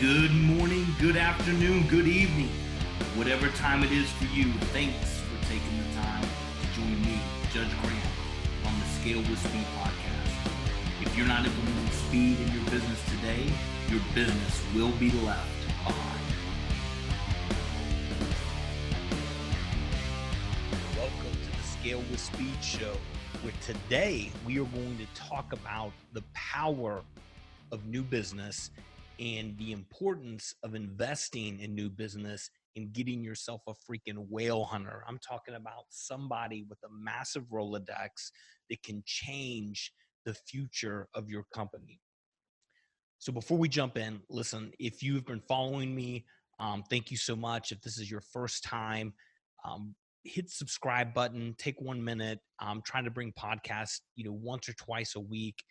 Good morning, good afternoon, good evening, whatever time it is for you. Thanks for taking the time to join me, Judge Graham, on the Scale with Speed podcast. If you're not implementing speed in your business today, your business will be left behind. Welcome to the Scale with Speed show, where today we are going to talk about the power of new business and the importance of investing in new business and getting yourself a freaking whale hunter. I'm talking about somebody with a massive Rolodex that can change the future of your company. So before we jump in, listen, if you've been following me, um, thank you so much. If this is your first time, um, hit subscribe button, take one minute. I'm trying to bring podcasts, you know, once or twice a week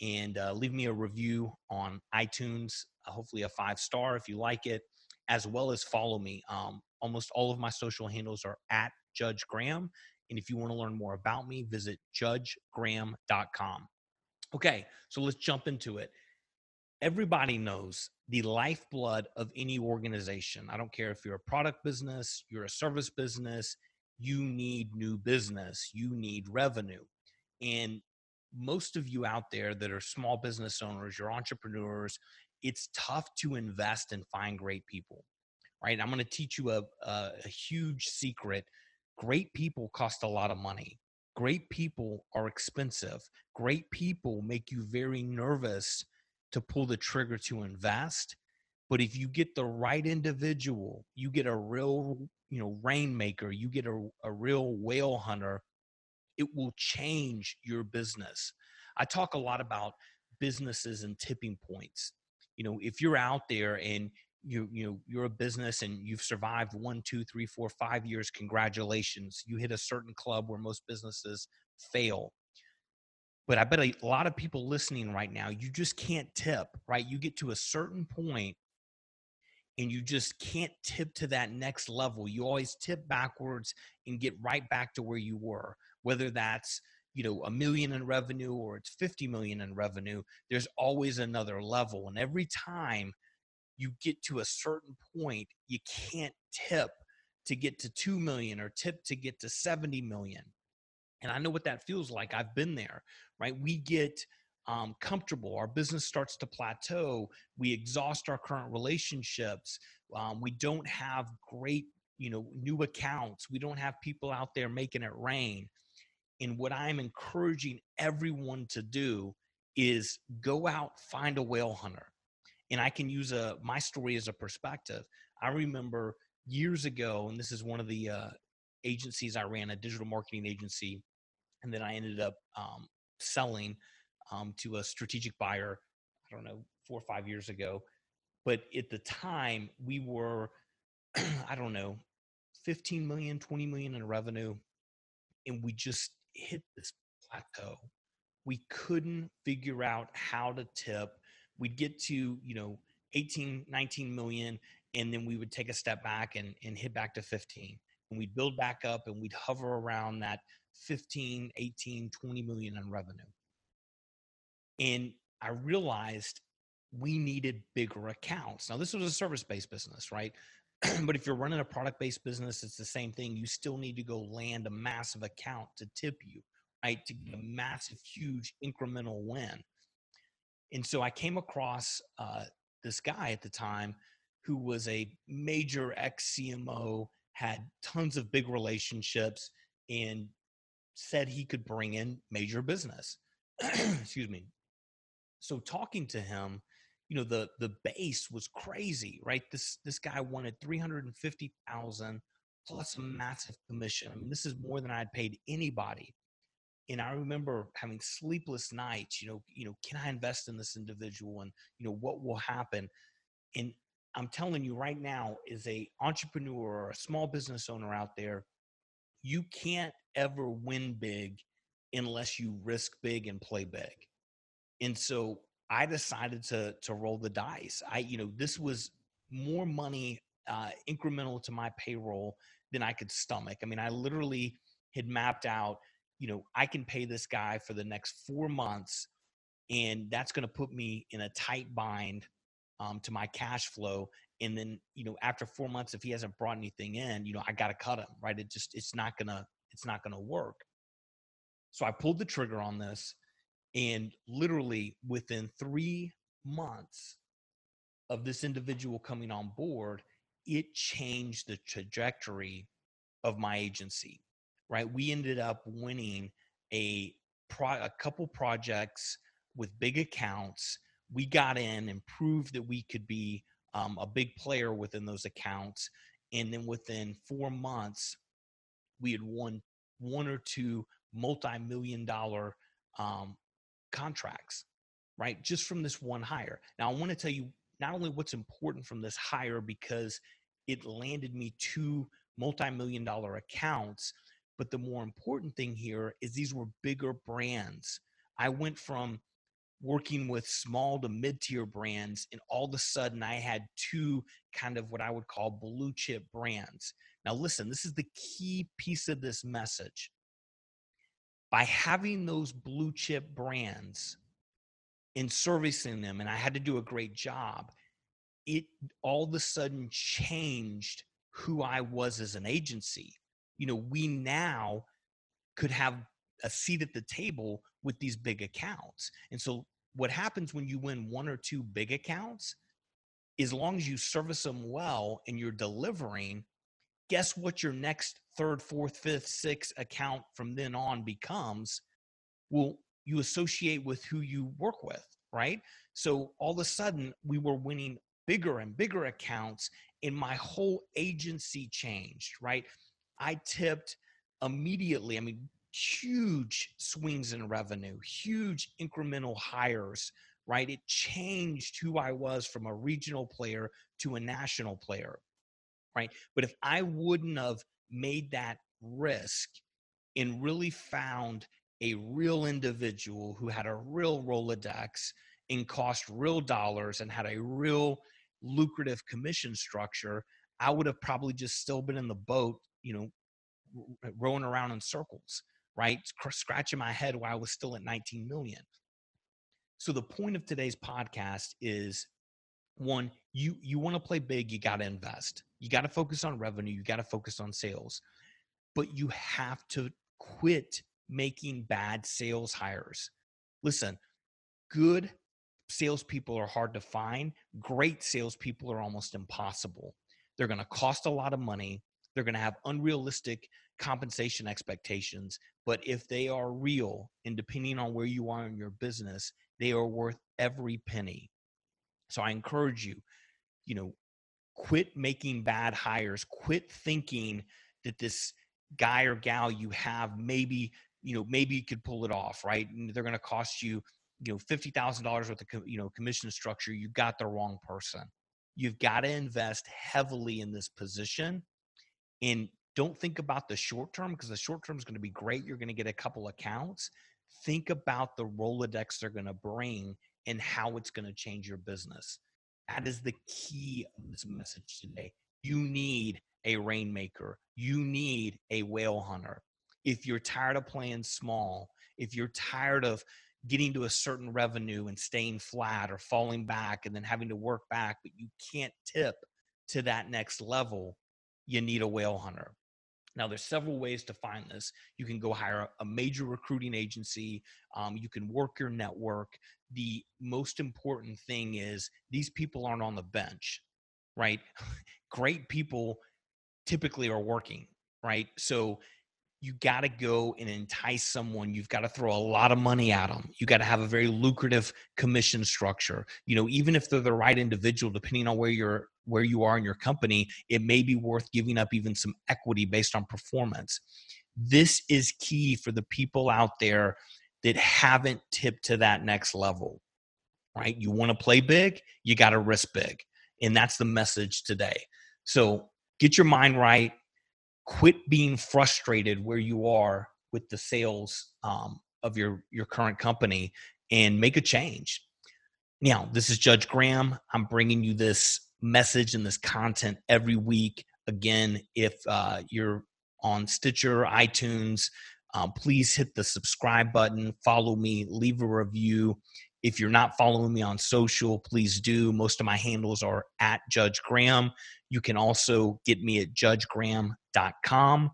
and uh, leave me a review on iTunes, uh, hopefully a five star if you like it, as well as follow me. Um, almost all of my social handles are at Judge Graham. And if you want to learn more about me, visit judgegraham.com. Okay, so let's jump into it. Everybody knows the lifeblood of any organization. I don't care if you're a product business, you're a service business, you need new business, you need revenue. And most of you out there that are small business owners, you're entrepreneurs, it's tough to invest and find great people, right? I'm going to teach you a, a, a huge secret. Great people cost a lot of money. Great people are expensive. Great people make you very nervous to pull the trigger to invest. But if you get the right individual, you get a real, you know, rainmaker, you get a, a real whale hunter it will change your business. I talk a lot about businesses and tipping points. You know, if you're out there and you you know you're a business and you've survived one, two, three, four, five years, congratulations. You hit a certain club where most businesses fail. But I bet a lot of people listening right now, you just can't tip, right? You get to a certain point and you just can't tip to that next level. You always tip backwards and get right back to where you were whether that's you know a million in revenue or it's 50 million in revenue there's always another level and every time you get to a certain point you can't tip to get to 2 million or tip to get to 70 million. And i know what that feels like i've been there right? We get um, comfortable our business starts to plateau we exhaust our current relationships um, we don't have great you know new accounts we don't have people out there making it rain and what I'm encouraging everyone to do is go out, find a whale hunter. And I can use a my story as a perspective. I remember years ago, and this is one of the uh, agencies I ran, a digital marketing agency, and then I ended up um, selling um, to a strategic buyer. I don't know, four or five years ago. But at the time, we were, I don't know, 15 million, 20 million in revenue. And we just hit this plateau. We couldn't figure out how to tip. We'd get to, you know, 18, 19 million, and then we would take a step back and, and hit back to 15. And we'd build back up and we'd hover around that 15, 18, 20 million in revenue. And I realized we needed bigger accounts. Now, this was a service based business, right? but if you're running a product based business, it's the same thing. You still need to go land a massive account to tip you, right? To get a massive, huge incremental win. And so I came across uh, this guy at the time who was a major ex CMO, had tons of big relationships, and said he could bring in major business. Excuse me. So talking to him, you know the the base was crazy right? This this guy wanted 350000 plus a mm. massive commission. I mean this is more than i had paid anybody. And i remember having sleepless nights you know you know can i invest in this individual and you know what will happen? And i'm telling you right now is a entrepreneur or a small business owner out there you can't ever win big unless you risk big and play big. And so I decided to to roll the dice. I, you know, this was more money uh, incremental to my payroll than I could stomach. I mean, I literally had mapped out, you know, I can pay this guy for the next four months, and that's going to put me in a tight bind um, to my cash flow. And then, you know, after four months, if he hasn't brought anything in, you know, I got to cut him, right? It just, it's not gonna, it's not gonna work. So I pulled the trigger on this, and literally within three months of this individual coming on board, it changed the trajectory of my agency. Right, we ended up winning a pro- a couple projects with big accounts. We got in and proved that we could be um, a big player within those accounts. And then within four months, we had won one or two multi-million dollar um, contracts, right? Just from this one hire. Now, I want to tell you not only what's important from this hire because it landed me two multi-million dollar accounts, but the more important thing here is these were bigger brands. I went from working with small to mid-tier brands and all of a sudden I had two kind of what I would call blue chip brands. Now listen, this is the key piece of this message by having those blue chip brands and servicing them, and I had to do a great job, it all of a sudden changed who I was as an agency. You know, we now could have a seat at the table with these big accounts. And so, what happens when you win one or two big accounts, as long as you service them well and you're delivering, guess what your next third, fourth, fifth, sixth account from then on becomes? Well, you associate with who you work with, right? So all of a sudden, we were winning bigger and bigger accounts, and my whole agency changed, right? I tipped immediately. I mean, huge swings in revenue, huge incremental hires, right? It changed who I was from a regional player to a national player right? But if I wouldn't have made that risk and really found a real individual who had a real Rolodex and cost real dollars and had a real lucrative commission structure, I would have probably just still been in the boat, you know, rowing around in circles, right? Scratching my head while I was still at 19 million. So the point of today's podcast is one you you want to play big you got to invest. You got to focus on revenue you got to focus on sales. But you have to quit making bad sales hires. Listen good salespeople are hard to find. Great salespeople are almost impossible. They're going to cost a lot of money. They're going to have unrealistic compensation expectations. But if they are real and depending on where you are in your business they are worth every penny so I encourage you, you know, quit making bad hires, quit thinking that this guy or gal you have maybe, you know, maybe you could pull it off, right? And they're going to cost you, you know, $50,000 worth of, you know, commission structure. You got the wrong person. You've got to invest heavily in this position and don't think about the short term because the short term is going to be great. You're going to get a couple accounts. Think about the Rolodex they're going to bring and how it's going to change your business. That is the key of this message today. You need a rainmaker, you need a whale hunter. If you're tired of playing small, if you're tired of getting to a certain revenue and staying flat or falling back and then having to work back, but you can't tip to that next level, you need a whale hunter. Now, there's several ways to find this. You can go hire a major recruiting agency. Um, you can work your network. The most important thing is these people aren't on the bench, right? Great people typically are working, right? So you got to go and entice someone you've got to throw a lot of money at them you got to have a very lucrative commission structure. You know even if they're the right individual depending on where you're where you are in your company it may be worth giving up even some equity based on performance. This is key for the people out there that haven't tipped to that next level right? You want to play big you got to risk big and that's the message today. So get your mind right quit being frustrated where you are with the sales um, of your your current company and make a change. Now this is judge graham. I'm bringing you this message and this content every week. Again if uh, you're on stitcher itunes um, please hit the subscribe button follow me leave a review If you're not following me on social, please do. Most of my handles are at Judge Graham. You can also get me at judgegraham.com.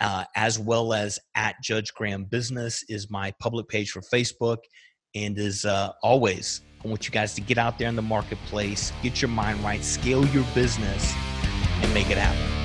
Uh, as well as at Judge Graham Business is my public page for Facebook. And as uh, always, I want you guys to get out there in the marketplace, get your mind right, scale your business, and make it happen.